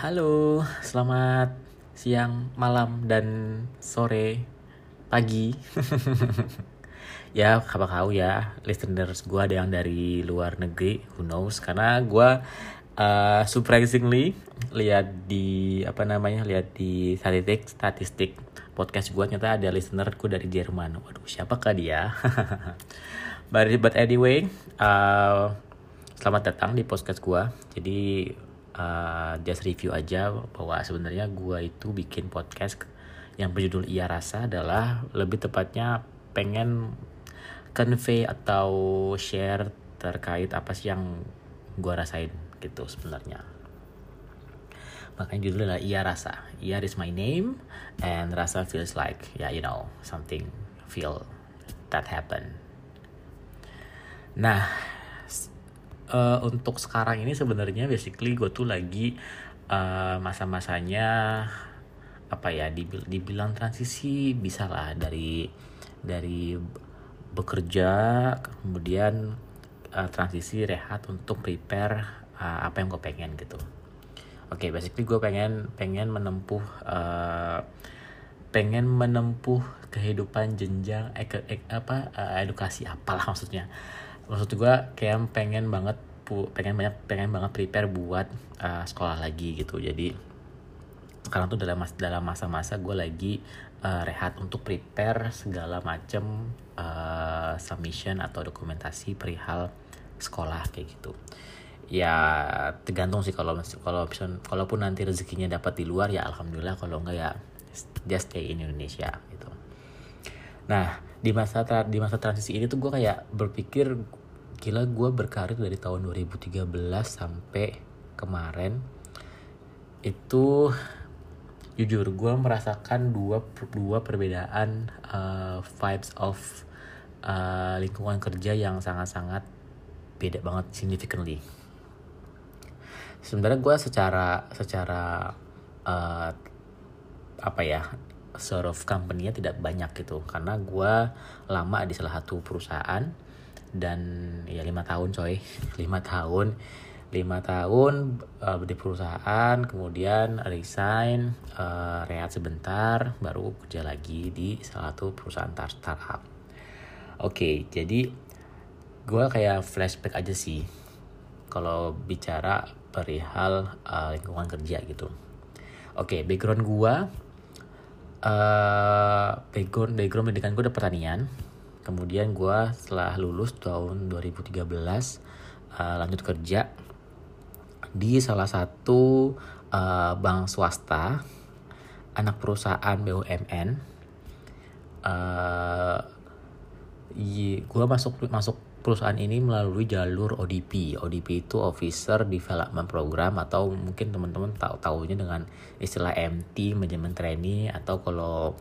halo, selamat siang, malam, dan sore, pagi. ya, apa kau ya, listeners gue ada yang dari luar negeri, who knows? Karena gue uh, surprisingly lihat di apa namanya, lihat di statistik statistik podcast gue ternyata ada listener gue dari Jerman. Waduh, siapakah dia? but, but anyway, uh, selamat datang di podcast gue. Jadi uh, just review aja bahwa sebenarnya gue itu bikin podcast yang berjudul Iya Rasa adalah lebih tepatnya pengen convey atau share terkait apa sih yang gue rasain gitu sebenarnya. Makanya judulnya adalah Iya Rasa. Iya is my name and rasa feels like ya yeah, you know something feel that happen. Nah, uh, untuk sekarang ini sebenarnya basically gue tuh lagi uh, masa-masanya apa ya dibil dibilang transisi bisa lah dari dari bekerja kemudian uh, transisi rehat untuk prepare uh, apa yang gue pengen gitu. Oke okay, basically gue pengen pengen menempuh uh, pengen menempuh kehidupan jenjang eh, ke, eh apa uh, edukasi apalah maksudnya maksud gue kayak pengen banget pengen banyak pengen banget prepare buat uh, sekolah lagi gitu. Jadi sekarang tuh dalam mas dalam masa-masa gue lagi uh, rehat untuk prepare segala macem uh, submission atau dokumentasi perihal sekolah kayak gitu. Ya tergantung sih kalau kalau kalaupun nanti rezekinya dapat di luar ya alhamdulillah. Kalau enggak ya just stay in Indonesia gitu. Nah di masa di masa transisi ini tuh gue kayak berpikir gila gue berkarir dari tahun 2013 sampai kemarin. Itu jujur gue merasakan dua dua perbedaan uh, vibes of uh, lingkungan kerja yang sangat-sangat beda banget significantly. Sebenarnya gue secara secara uh, apa ya sort of company-nya tidak banyak gitu. Karena gue lama di salah satu perusahaan dan ya lima tahun coy. Lima tahun. Lima tahun uh, di perusahaan kemudian resign uh, rehat sebentar baru kerja lagi di salah satu perusahaan startup. Oke okay, jadi gue kayak flashback aja sih. Kalau bicara perihal uh, lingkungan kerja gitu. Oke okay, background gue uh, background background pendidikan gue udah pertanian kemudian gue setelah lulus tahun 2013 uh, lanjut kerja di salah satu uh, bank swasta anak perusahaan BUMN uh, gue masuk masuk perusahaan ini melalui jalur ODP. ODP itu Officer Development Program atau mungkin teman-teman tahu tahunya dengan istilah MT Management Trainee atau kalau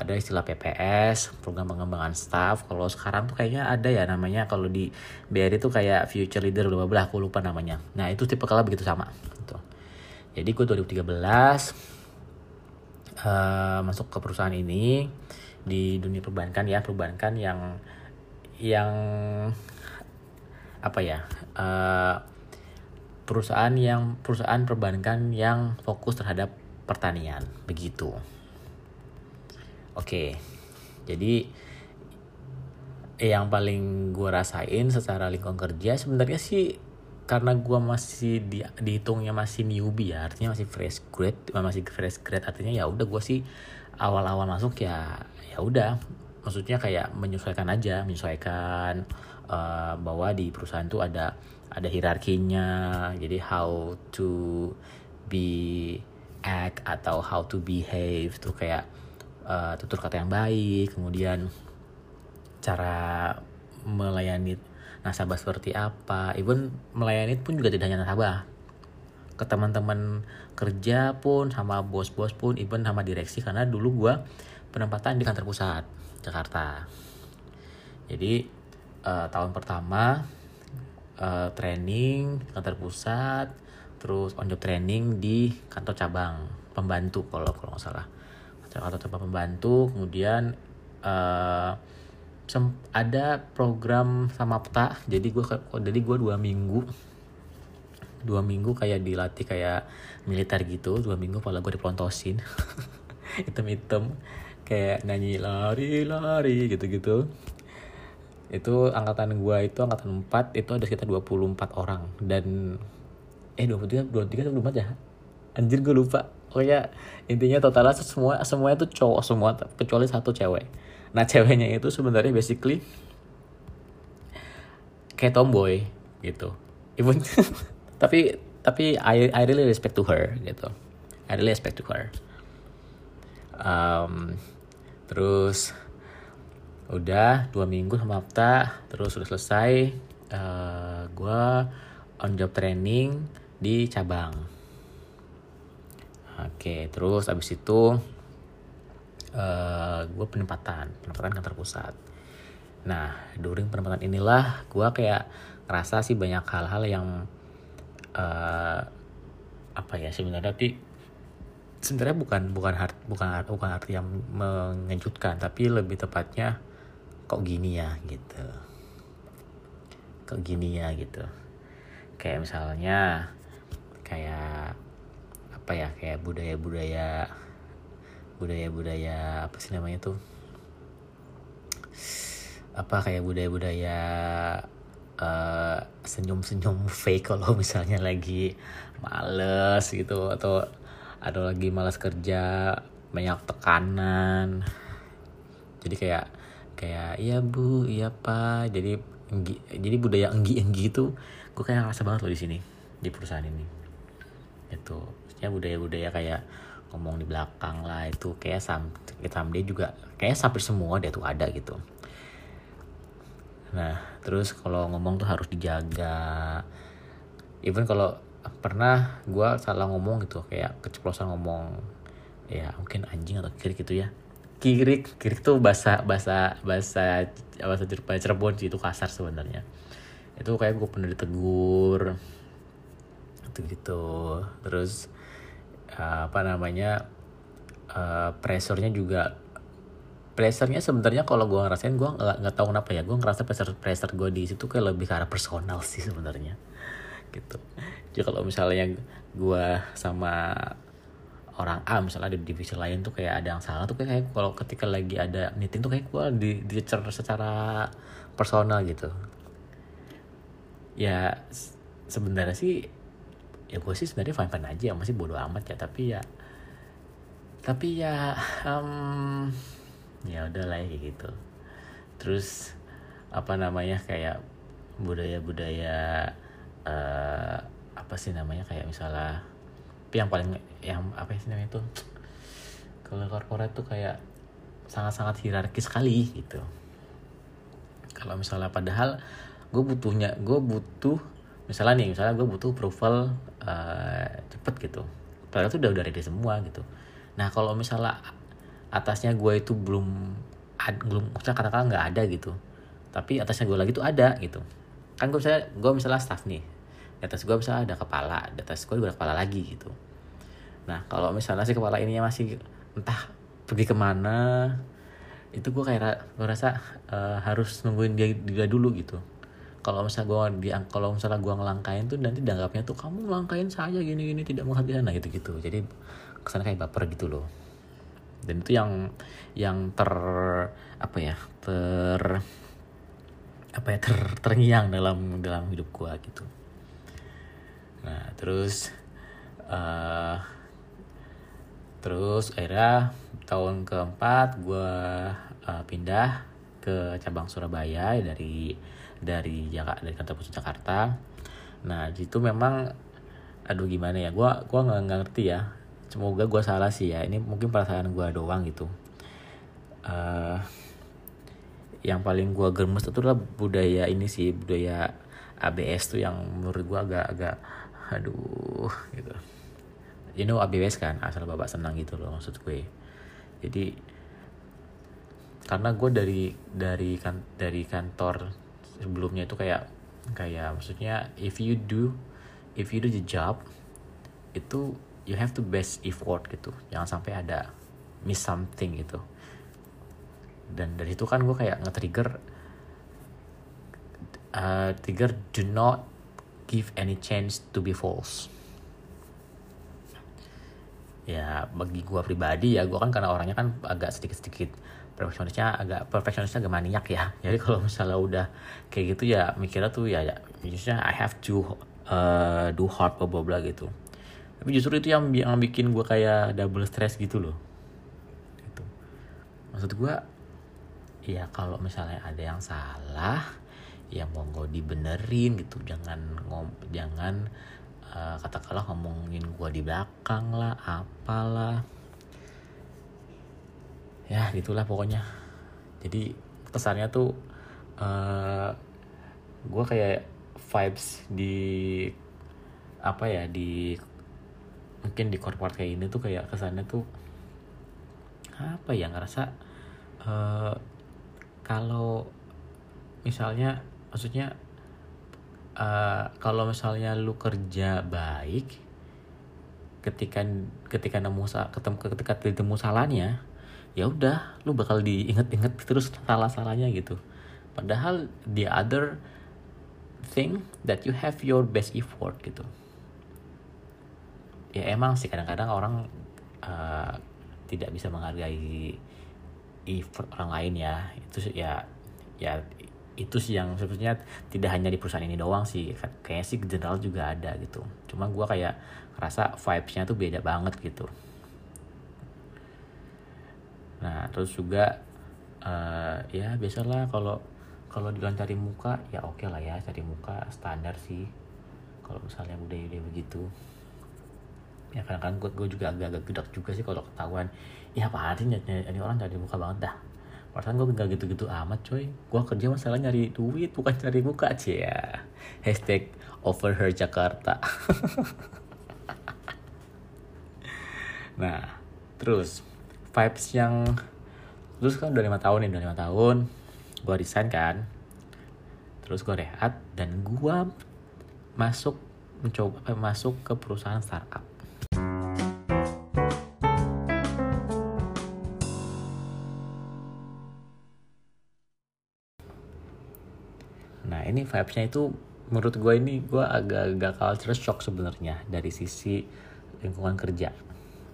ada istilah PPS program pengembangan staff. Kalau sekarang tuh kayaknya ada ya namanya. Kalau di BRI tuh kayak future leader bla bla aku lupa namanya. Nah itu tipe kalau begitu sama gitu. jadi gue 2013 uh, masuk ke perusahaan ini di dunia perbankan ya. Perbankan yang yang apa ya uh, perusahaan yang perusahaan perbankan yang fokus terhadap pertanian. Begitu Oke, jadi yang paling gue rasain secara lingkungan kerja sebenarnya sih karena gue masih di, dihitungnya masih newbie ya artinya masih fresh grade masih fresh grade artinya ya udah gue sih awal-awal masuk ya ya udah. Maksudnya kayak menyesuaikan aja menyesuaikan uh, bahwa di perusahaan tuh ada ada hierarkinya. Jadi how to be act atau how to behave tuh kayak uh, tutur kata yang baik, kemudian cara melayani nasabah seperti apa, even melayani pun juga tidak hanya nasabah, ke teman-teman kerja pun sama bos-bos pun, even sama direksi karena dulu gue penempatan di kantor pusat Jakarta. Jadi uh, tahun pertama uh, training kantor pusat, terus on job training di kantor cabang pembantu kalau kalau nggak salah atau tempat pembantu kemudian uh, ada program sama peta jadi gue jadi gue dua minggu dua minggu kayak dilatih kayak militer gitu. Dua minggu pala gue dipelontosin item-item kayak nyanyi lari lari gitu-gitu. Itu angkatan gue itu angkatan 4 itu ada sekitar 24 orang. Dan eh 23 23 atau 24 ya? Anjir gue lupa pokoknya intinya totalnya semua semuanya tuh cowok semua kecuali satu cewek. Nah ceweknya itu sebenarnya basically kayak tomboy gitu. Even tapi tapi I I really respect to her gitu. I really respect to her. Um, terus udah dua minggu sama Apta terus udah selesai uh, eh, gue on job training di cabang oke terus abis itu uh, eh, gue penempatan penempatan kantor pusat. Nah during penempatan inilah gue kayak ngerasa sih banyak hal-hal yang uh, apa ya sebenarnya tapi sebenarnya bukan bukan hard, bukan bukan arti yang mengejutkan tapi lebih tepatnya kok gini ya? gitu. Kok gini ya? gitu. Kayak misalnya kayak apa ya kayak budaya budaya budaya budaya apa sih namanya tuh? Apa kayak budaya budaya uh, senyum senyum fake kalau misalnya lagi males gitu atau ada lagi malas kerja banyak tekanan. Jadi kayak kayak iya bu iya pak. Jadi enggi, jadi budaya enggi enggi itu gue kayak ngerasa banget loh di sini di perusahaan ini. Itu ya budaya budaya kayak ngomong di belakang lah itu kayak sam kita dia juga kayak sampai semua dia tuh ada gitu. Nah terus kalau ngomong tuh harus dijaga. Even kalau pernah gue salah ngomong gitu kayak keceplosan ngomong ya mungkin anjing atau kiri gitu ya. Kirik kirik tuh bahasa bahasa bahasa bahasa Cirebon sih itu kasar sebenarnya. Itu kayak gue pernah ditegur itu gitu terus apa namanya uh, pressurnya juga pressurnya sebenarnya kalau gue ngerasain gue nggak nggak tahu kenapa ya gue ngerasa pressure pressure gue di situ kayak lebih ke arah personal sih sebenarnya gitu. Jadi kalau misalnya gue sama orang A misalnya di divisi lain tuh kayak ada yang salah tuh kayak kalau ketika lagi ada meeting tuh kayak gue di dicer secara personal gitu. Ya sebenarnya sih ya gue sih sebenarnya fine fine aja masih bodoh amat ya. Tapi ya tapi ya um, ya udah lah ya gitu. Terus apa namanya kayak budaya-budaya uh, apa sih namanya kayak misalnya tapi yang paling yang apa sih namanya itu kalau korporat tuh kayak sangat-sangat hierarkis sekali gitu. Kalau misalnya padahal gue butuhnya gue butuh misalnya nih misalnya gue butuh approval uh, cepet gitu. Padahal tuh udah udah ready semua gitu. Nah kalau misalnya atasnya gue itu belum ad, belum misalnya katakan nggak ada gitu. Tapi atasnya gue lagi tuh ada gitu. Kan gue misalnya gue misalnya staff nih. Di atas gue bisa ada kepala di atas gue ada kepala lagi gitu. Nah kalau misalnya si kepala ininya masih entah pergi ke mana itu gue kayak gue rasa uh, harus nungguin dia, dia dulu gitu kalau misalnya gue di kalau misalnya gue ngelangkain tuh nanti dianggapnya tuh kamu ngelangkain saya gini gini tidak menghargai. Nah gitu gitu jadi ke sana kayak baper gitu loh. Dan itu yang yang ter apa ya ter apa ya ter terngiang dalam dalam hidup gue gitu. Nah terus uh, terus akhirnya tahun keempat gue uh, pindah ke cabang Surabaya dari dari Jakarta dari kantor pusat Jakarta. Nah itu memang aduh gimana ya gue gua nggak ngerti ya. Semoga gue salah sih ya ini mungkin perasaan gue doang gitu. Uh, yang paling gue gemes itu adalah budaya ini sih budaya ABS tuh yang menurut gue agak-agak aduh gitu. You know ABWS kan asal bapak senang gitu loh maksud gue. Jadi karena gue dari dari kan dari kantor sebelumnya itu kayak kayak maksudnya if you do if you do the job itu you have to best effort gitu. Jangan sampai ada miss something gitu. Dan dari itu kan gue kayak nge-trigger uh, trigger do not give any chance to be false. Ya bagi gue pribadi ya gue kan karena orangnya kan agak sedikit-sedikit perfeksionisnya agak perfeksionisnya agak maniak ya. Jadi kalau misalnya udah kayak gitu ya mikirnya tuh ya, ya misalnya I have to uh, do hard bla bla gitu. Tapi justru itu yang yang bikin gue kayak double stress gitu loh. Gitu. maksud gue ya kalau misalnya ada yang salah ya monggo dibenerin gitu. Jangan ngom jangan uh, katakanlah ngomongin gue di belakang lah apalah ya gitulah pokoknya. Jadi kesannya tuh uh, gue kayak vibes di apa ya di mungkin di korporat kayak ini tuh kayak kesannya tuh apa ya ngerasa uh, kalau misalnya maksudnya uh, kalau misalnya lu kerja baik ketika ketika nemu ketemu ketika ketemu salahnya ya udah lu bakal diinget-inget terus salah-salahnya gitu. Padahal the other thing that you have your best effort gitu. Ya emang sih kadang-kadang orang uh, tidak bisa menghargai effort orang lain ya. Itu ya ya itu sih yang sebenarnya tidak hanya di perusahaan ini doang sih. Kayaknya sih general juga ada gitu. Cuma gue kayak rasa vibesnya tuh beda banget gitu nah terus juga uh, ya biasalah kalau kalau bilang cari muka ya oke okay lah ya cari muka standar sih. Kalau misalnya udah begitu. Ya kadang-kadang gue, gue juga agak-agak gedak juga sih kalau ketahuan ya apa sih ini orang cari muka banget dah. Perasaan gue gak gitu-gitu amat coy. Gue kerja masalah nyari duit bukan cari muka aja ya Hashtag over her Jakarta. Nah terus Vibes yang Terus kan udah lima tahun nih udah lima tahun. Gue resign kan. Terus gue rehat Dan gue masuk mencoba masuk ke perusahaan startup. Ini vibesnya itu menurut gue ini gue agak-agak culture shock sebenarnya dari sisi lingkungan kerja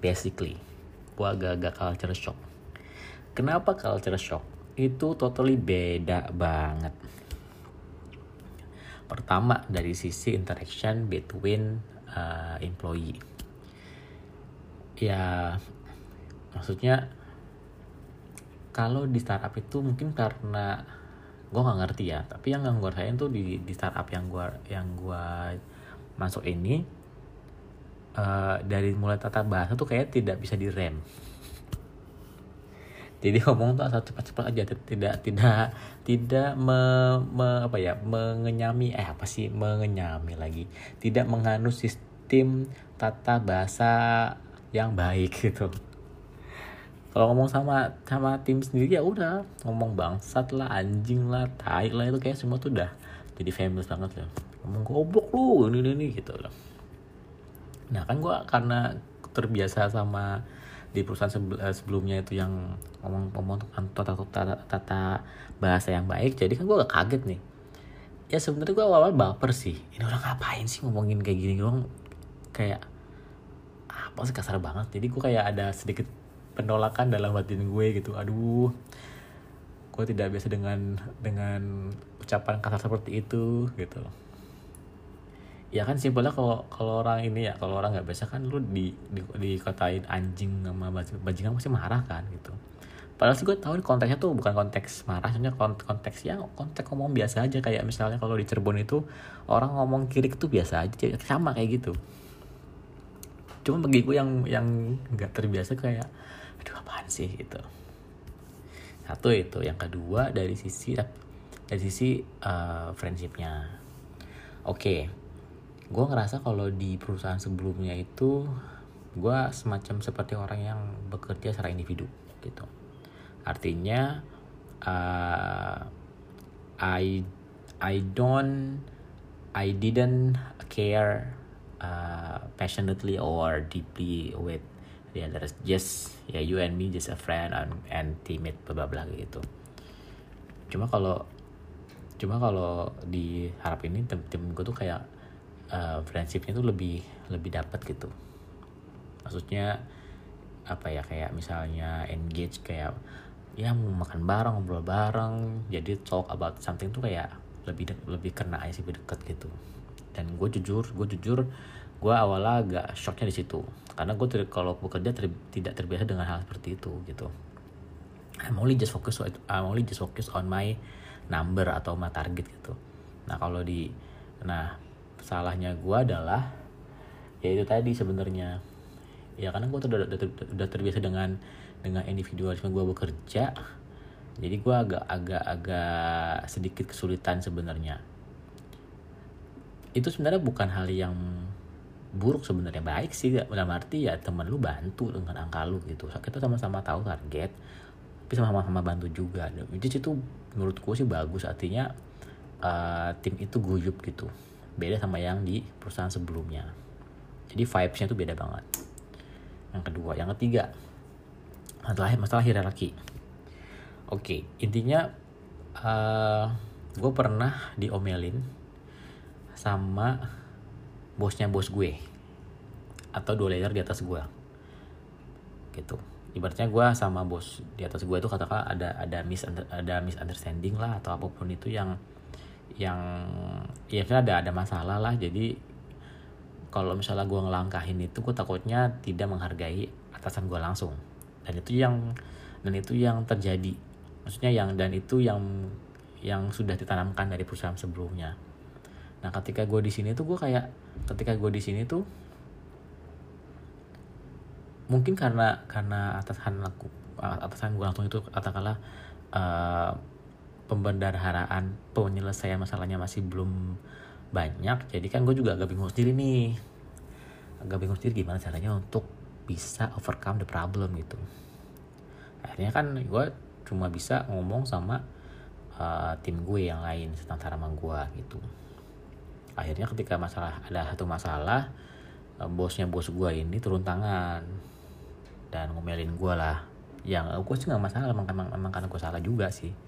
basically gue agak-agak culture shock. Kenapa culture shock? Itu totally beda banget. Pertama dari sisi interaction between uh, employee. Ya maksudnya kalau di startup itu mungkin karena gue nggak ngerti ya tapi yang gue rasain tuh di di startup yang gue yang gue masuk ini uh, dari mulai tata bahasa tuh kayak tidak bisa direm. Jadi ngomong tuh asal cepat-cepat aja tidak tidak tidak me, me, apa ya mengenyami eh apa sih mengenyami lagi. Tidak menganut sistem tata bahasa yang baik gitu. Kalau ngomong sama sama tim sendiri ya udah ngomong bangsat lah anjing lah tai lah itu kayak semua tuh udah jadi famous banget loh ngomong goblok lu ini ini, gitu loh nah kan gue karena terbiasa sama di perusahaan eh, sebelumnya itu yang ngomong ngomong tata, tata, tata bahasa yang baik jadi kan gue gak kaget nih. Ya sebenarnya gue awal-awal baper sih. Ini orang ngapain sih ngomongin kayak gini? Dong kayak apa sih kasar banget. Jadi gue kayak ada sedikit penolakan dalam batin gue gitu. Aduh gue tidak biasa dengan dengan ucapan kasar seperti itu gitu ya kan simpelnya kalau kalau orang ini ya kalau orang nggak biasa kan lu di, di dikatain anjing sama bajingan pasti marah kan gitu. Padahal sih gue tahu konteksnya tuh bukan konteks marah sebenarnya konteks yang konteks ngomong biasa aja. Kayak misalnya kalau di Cirebon itu orang ngomong kiri itu biasa aja sama kayak gitu. Cuma bagi gue yang yang nggak terbiasa kayak aduh apaan sih? gitu. Satu itu. Yang kedua dari sisi dari sisi uh, friendshipnya. Oke. okay. Gue ngerasa kalau di perusahaan sebelumnya itu gue semacam seperti orang yang bekerja secara individu gitu. Artinya uh, I I don't I didn't care uh, passionately or deeply with ya there's just ya you and me just a friend and, and teammate bla bla gitu. Cuma kalau cuma kalau di harap ini tim tim gue tuh kayak uh, friendshipnya tuh lebih lebih dapat gitu. Maksudnya apa ya kayak misalnya engage kayak ya mau makan bareng ngobrol bareng jadi talk about something tuh kayak lebih de- lebih kena aja sih lebih deket gitu. Dan gue jujur gue jujur gue awalnya agak shocknya di situ. Karena gue ter- kalau bekerja ter- tidak terbiasa dengan hal seperti itu gitu. I'm only just focus I'm only just focus on my number atau my target gitu. Nah kalau di nah salahnya gue adalah ya itu tadi sebenarnya. Ya karena gue udah, udah, udah terbiasa dengan dengan individualisme gue bekerja jadi gue agak agak agak sedikit kesulitan sebenarnya. Itu sebenarnya bukan hal yang buruk sebenarnya baik sih dalam arti ya temen lu bantu dengan angka lu gitu. Kita sama-sama tahu target tapi sama-sama bantu juga. Jadi itu menurut gue sih bagus artinya uh, tim itu guyup gitu beda sama yang di perusahaan sebelumnya. Jadi vibesnya tuh beda banget. Yang kedua yang ketiga masalah masalah hierarki. Oke intinya uh, gue pernah diomelin sama bosnya bos gue atau dua layer di atas gue gitu. Ibaratnya gue sama bos di atas gue itu katakan ada ada mis ada misunderstanding lah atau apa pun itu yang yang ya ada ada masalah lah. Jadi kalau misalnya gue ngelangkahin itu gue takutnya tidak menghargai atasan gue langsung. Dan itu yang dan itu yang terjadi. Maksudnya yang dan itu yang yang sudah ditanamkan dari perusahaan sebelumnya. Nah ketika gue di sini tuh gue kayak ketika gue di sini tuh mungkin karena karena atasan aku atasan gue langsung itu katakanlah uh, pembendaharaan penyelesaian masalahnya masih belum banyak. Jadi kan gue juga agak bingung sendiri nih. Agak bingung sendiri gimana caranya untuk bisa overcome the problem gitu. Akhirnya kan gue cuma bisa ngomong sama uh, tim gue yang lain tentang sama gue gitu. Akhirnya ketika masalah ada satu masalah uh, bosnya bos gue ini turun tangan dan ngomelin gue lah. Yang gue sih nggak masalah emang, emang, emang karena gue salah juga sih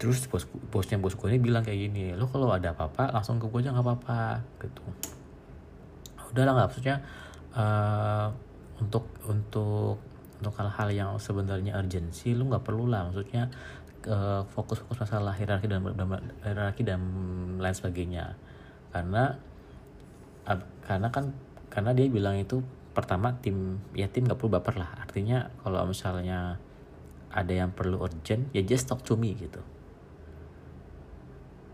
terus bos bosnya bos gue ini bilang kayak gini lo kalau ada apa-apa langsung ke gue aja nggak apa-apa gitu. Udahlah nggak maksudnya uh, untuk untuk untuk hal-hal yang sebenarnya urgensi lu nggak perlu lah maksudnya uh, fokus-fokus masalah hierarki dan hierarki dan lain sebagainya. Karena uh, karena kan karena dia bilang itu pertama tim ya tim nggak perlu baper lah. Artinya kalau misalnya ada yang perlu urgent ya just talk to me gitu.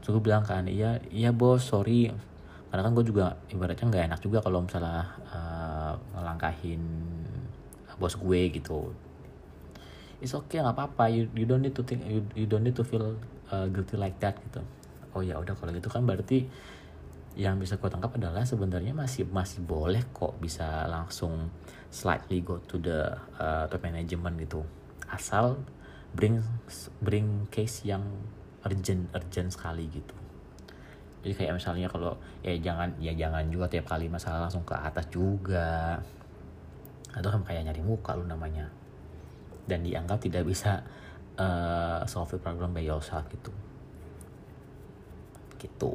So gue bilang kan iya iya bos sorry. Karena kan gue juga ibaratnya nggak enak juga kalau misalnya uh, ngelangkahin bos gue gitu. It's okay nggak apa-apa. You, you don't need to think you, you don't need to feel uh, guilty like that gitu. Oh ya udah kalau gitu kan berarti yang bisa gue tangkap adalah sebenarnya masih masih boleh kok bisa langsung slightly go to the uh, top management gitu asal bring bring case yang urgent urgent sekali gitu. Jadi kayak misalnya kalau ya jangan ya jangan juga tiap kali masalah langsung ke atas juga. Atau kan kayak nyari muka lu namanya. Dan dianggap tidak bisa uh, solve the problem by yourself gitu. Gitu.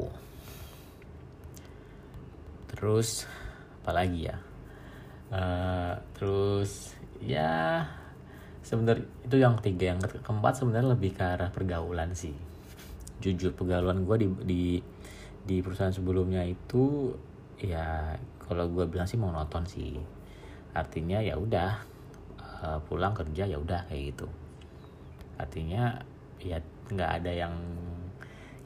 Terus apalagi ya? Uh, terus ya sebenarnya itu yang ketiga. Yang keempat sebenarnya lebih ke arah pergaulan sih. Jujur pergaulan gue di di di perusahaan sebelumnya itu ya kalau gue bilang sih monoton sih. Artinya ya udah uh, pulang kerja ya udah kayak gitu. Artinya ya nggak ada yang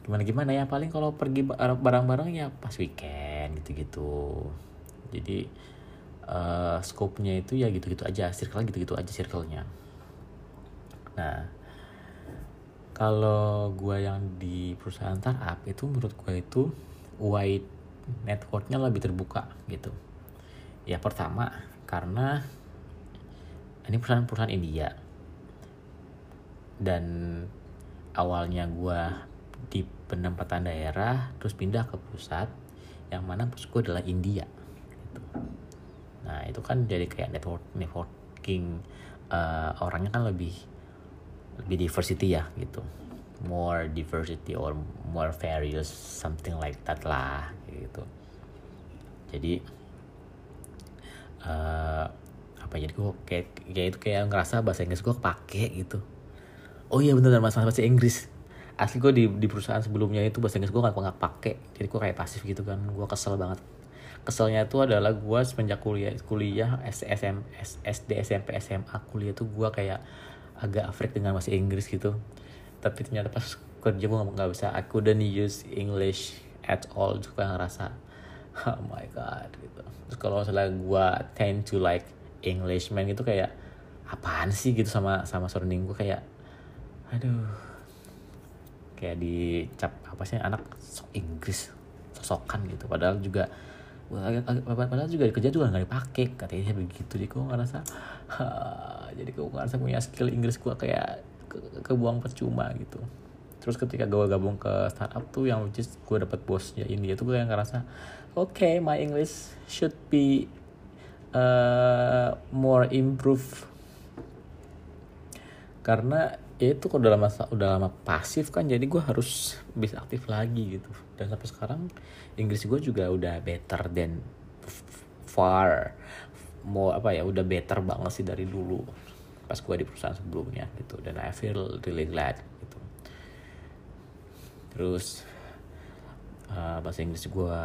gimana gimana ya. Paling kalau pergi bareng-bareng ya pas weekend gitu-gitu. Jadi uh, scope-nya itu ya gitu-gitu aja circle gitu-gitu aja circle-nya nah kalau gue yang di perusahaan startup itu menurut gue itu wide networknya lebih terbuka gitu ya pertama karena ini perusahaan-perusahaan India dan awalnya gue di penempatan daerah terus pindah ke pusat yang mana pusat gue adalah India gitu. nah itu kan jadi kayak network networking uh, orangnya kan lebih lebih diversity ya gitu. More diversity or more various something like that lah gitu. Jadi uh, apa ya, jadi gue kayak kayak itu kayak ngerasa bahasa Inggris gue kepake gitu. Oh iya bener mas bahasa Inggris. Asli gue di, di perusahaan sebelumnya itu bahasa Inggris gue gak nggak pakai jadi gue kayak pasif gitu kan gue kesel banget. Keselnya itu adalah gue semenjak kuliah kuliah SM, SD SMP SMA kuliah tuh gue kayak agak afrik dengan bahasa Inggris gitu. Tapi ternyata pas kerja gue nggak bisa I couldn't use English at all. Juga ngerasa oh my god gitu. Terus kalau misalnya gue tend to like English man gitu kayak apaan sih gitu sama sama surrounding gue kayak aduh. Kayak dicap apa sih anak sok Inggris sosokan gitu. Padahal juga padahal juga kerja juga nggak dipakai katanya begitu. Jadi gue ngerasa jadi gue ngerasa punya skill Inggris gue kayak ke, kebuang percuma gitu. Terus ketika gue gabung ke startup tuh yang which gue dapet bosnya India tuh gue yang ngerasa oke okay, my English should be uh, more improve karena ya itu kok udah lama udah lama pasif kan jadi gue harus bisa aktif lagi gitu. Dan sampai sekarang Inggris gue juga udah better than far mau apa ya udah better banget sih dari dulu pas gue di perusahaan sebelumnya gitu. Dan I feel really glad gitu. Terus uh, bahasa Inggris gue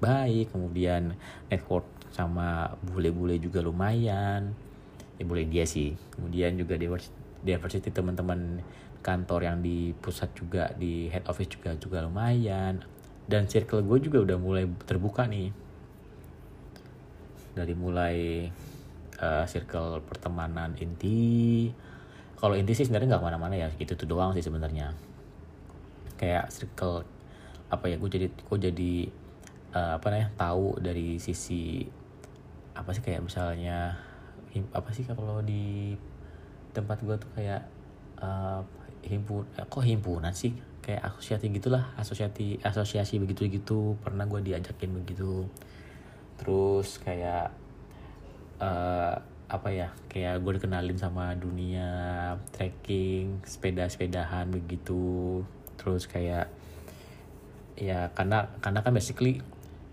baik kemudian network sama bule-bule juga lumayan. Ya boleh dia sih. Kemudian juga diversity diversity teman-teman kantor yang di pusat juga di head office juga juga lumayan. Dan circle gue juga udah mulai terbuka nih. Dari mulai uh, circle pertemanan inti. Kalau inti sih sebenarnya nggak ke mana-mana ya gitu tuh doang sih sebenarnya. Kayak circle apa ya gue jadi gue jadi uh, apa namanya tahu dari sisi apa sih kayak misalnya apa sih kalau di tempat gue tuh kayak uh, himpun eh, kok himpunan sih? Kayak asosiasi gitulah asosiasi asosiasi begitu gitu pernah gue diajakin begitu. Terus kayak uh, apa ya kayak gue dikenalin sama dunia trekking sepeda sepedahan begitu. Terus kayak ya karena karena kan basically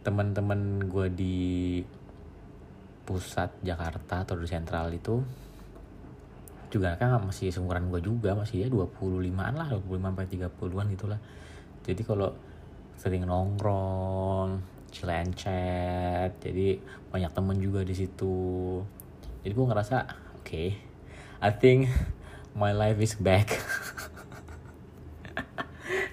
teman-teman gue di pusat Jakarta atau di sentral itu juga kan masih seumuran gue juga masih ya 25an lah 25 sampai 30-an gitulah. Jadi kalau sering nongkrong chat jadi banyak temen juga di situ. Jadi gue ngerasa oke okay, I think my life is back.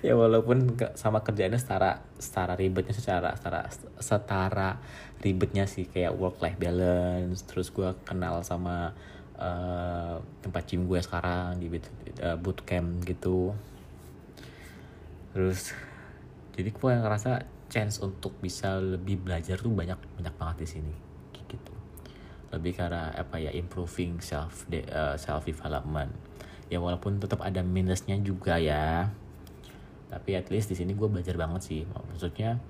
Ya walaupun sama kerjanya setara setara ribetnya secara setara setara ribetnya sih kayak work life balance terus gue kenal sama uh, tempat gym gue sekarang di uh, bootcamp gitu. Terus jadi gue yang ngerasa chance untuk bisa lebih belajar tuh banyak banyak banget di sini gitu. Lebih karena apa ya improving self de, uh, self development. Ya walaupun tetap ada minusnya juga ya tapi at least di sini gue belajar banget sih. Maksudnya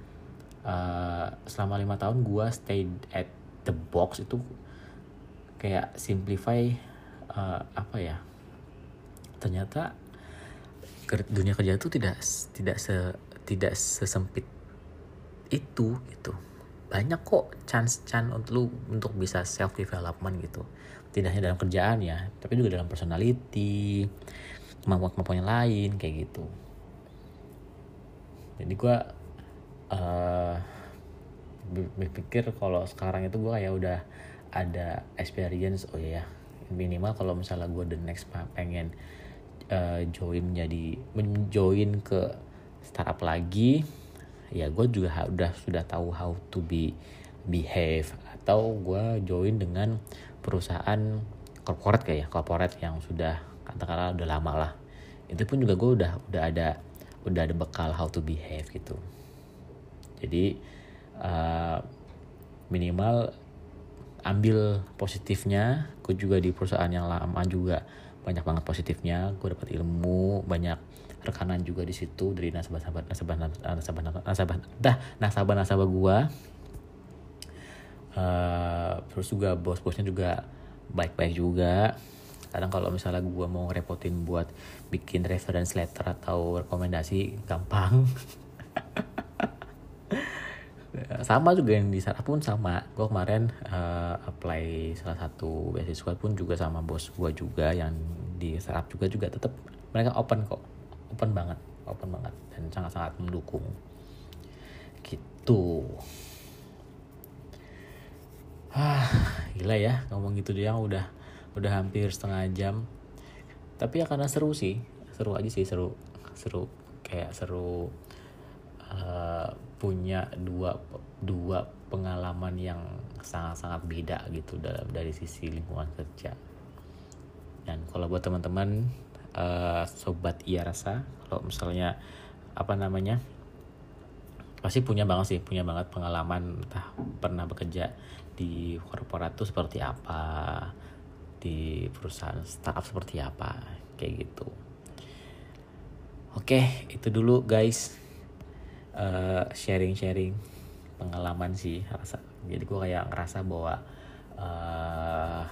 uh, selama lima tahun gue stay at the box itu kayak simplify uh, apa ya ternyata dunia kerja itu tidak tidak se tidak sesempit itu gitu. Banyak kok chance chance untuk lu untuk bisa self development gitu. Tidak hanya dalam kerjaan ya tapi juga dalam personality kemampuan kemampuan yang lain kayak gitu. Jadi gue uh, berpikir kalau sekarang itu gue kayak udah ada experience oh ya minimal kalau misalnya gue the next pengen uh, join menjadi menjoin ke startup lagi ya gue juga udah sudah tahu how to be behave. Atau gue join dengan perusahaan corporate kayak ya corporate yang sudah katakanlah udah lama lah. Itu pun juga gue udah udah ada udah ada bekal how to behave gitu. Jadi uh, minimal ambil positifnya. Gue juga di perusahaan yang lama juga banyak banget positifnya. Gue dapat ilmu banyak rekanan juga di situ dari nasabah-nasabah nasabah-nasabah nasabah dah nasabah-nasabah gue uh, terus juga bos-bosnya juga baik-baik juga. Kadang kalau misalnya gue mau repotin buat bikin reference letter atau rekomendasi gampang sama juga yang di startup pun sama. Gue kemarin uh, apply salah satu beasiswa pun juga sama bos gue juga yang di startup juga juga tetap mereka open kok. Open banget open banget dan sangat-sangat mendukung. Gitu. Ah gila ya ngomong gitu dia udah udah hampir setengah jam. Tapi ya karena seru sih seru aja sih seru seru kayak seru uh, punya dua dua pengalaman yang sangat-sangat beda gitu dalam dari sisi lingkungan kerja. Dan kalau buat teman-teman uh, sobat iya rasa, kalau misalnya apa namanya pasti punya banget sih punya banget pengalaman entah pernah bekerja di korporat tuh seperti apa di perusahaan startup seperti apa kayak gitu oke itu dulu guys uh, sharing-sharing pengalaman sih rasa. Jadi gue kayak ngerasa bahwa uh,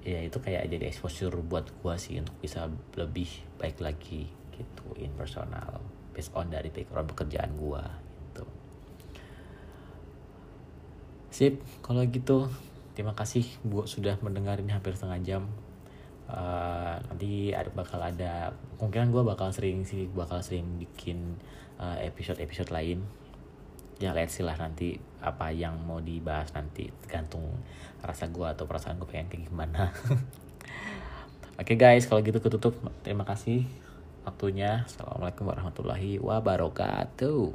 ya itu kayak jadi exposure buat gue sih untuk bisa lebih baik lagi gitu in personal based on dari background pekerjaan gue gitu. Sip kalau gitu terima kasih buat sudah mendengar ini hampir setengah jam. Uh, nanti ada bakal ada kemungkinan gue bakal sering sih bakal sering bikin Eh, episode-episode uh, lain. Ya lihat sih lah nanti apa yang mau dibahas nanti tergantung rasa gue atau perasaan gue pengen kayak gimana. Oke okay guys kalau gitu ketutup. Terima kasih waktunya. Assalamualaikum warahmatullahi wabarakatuh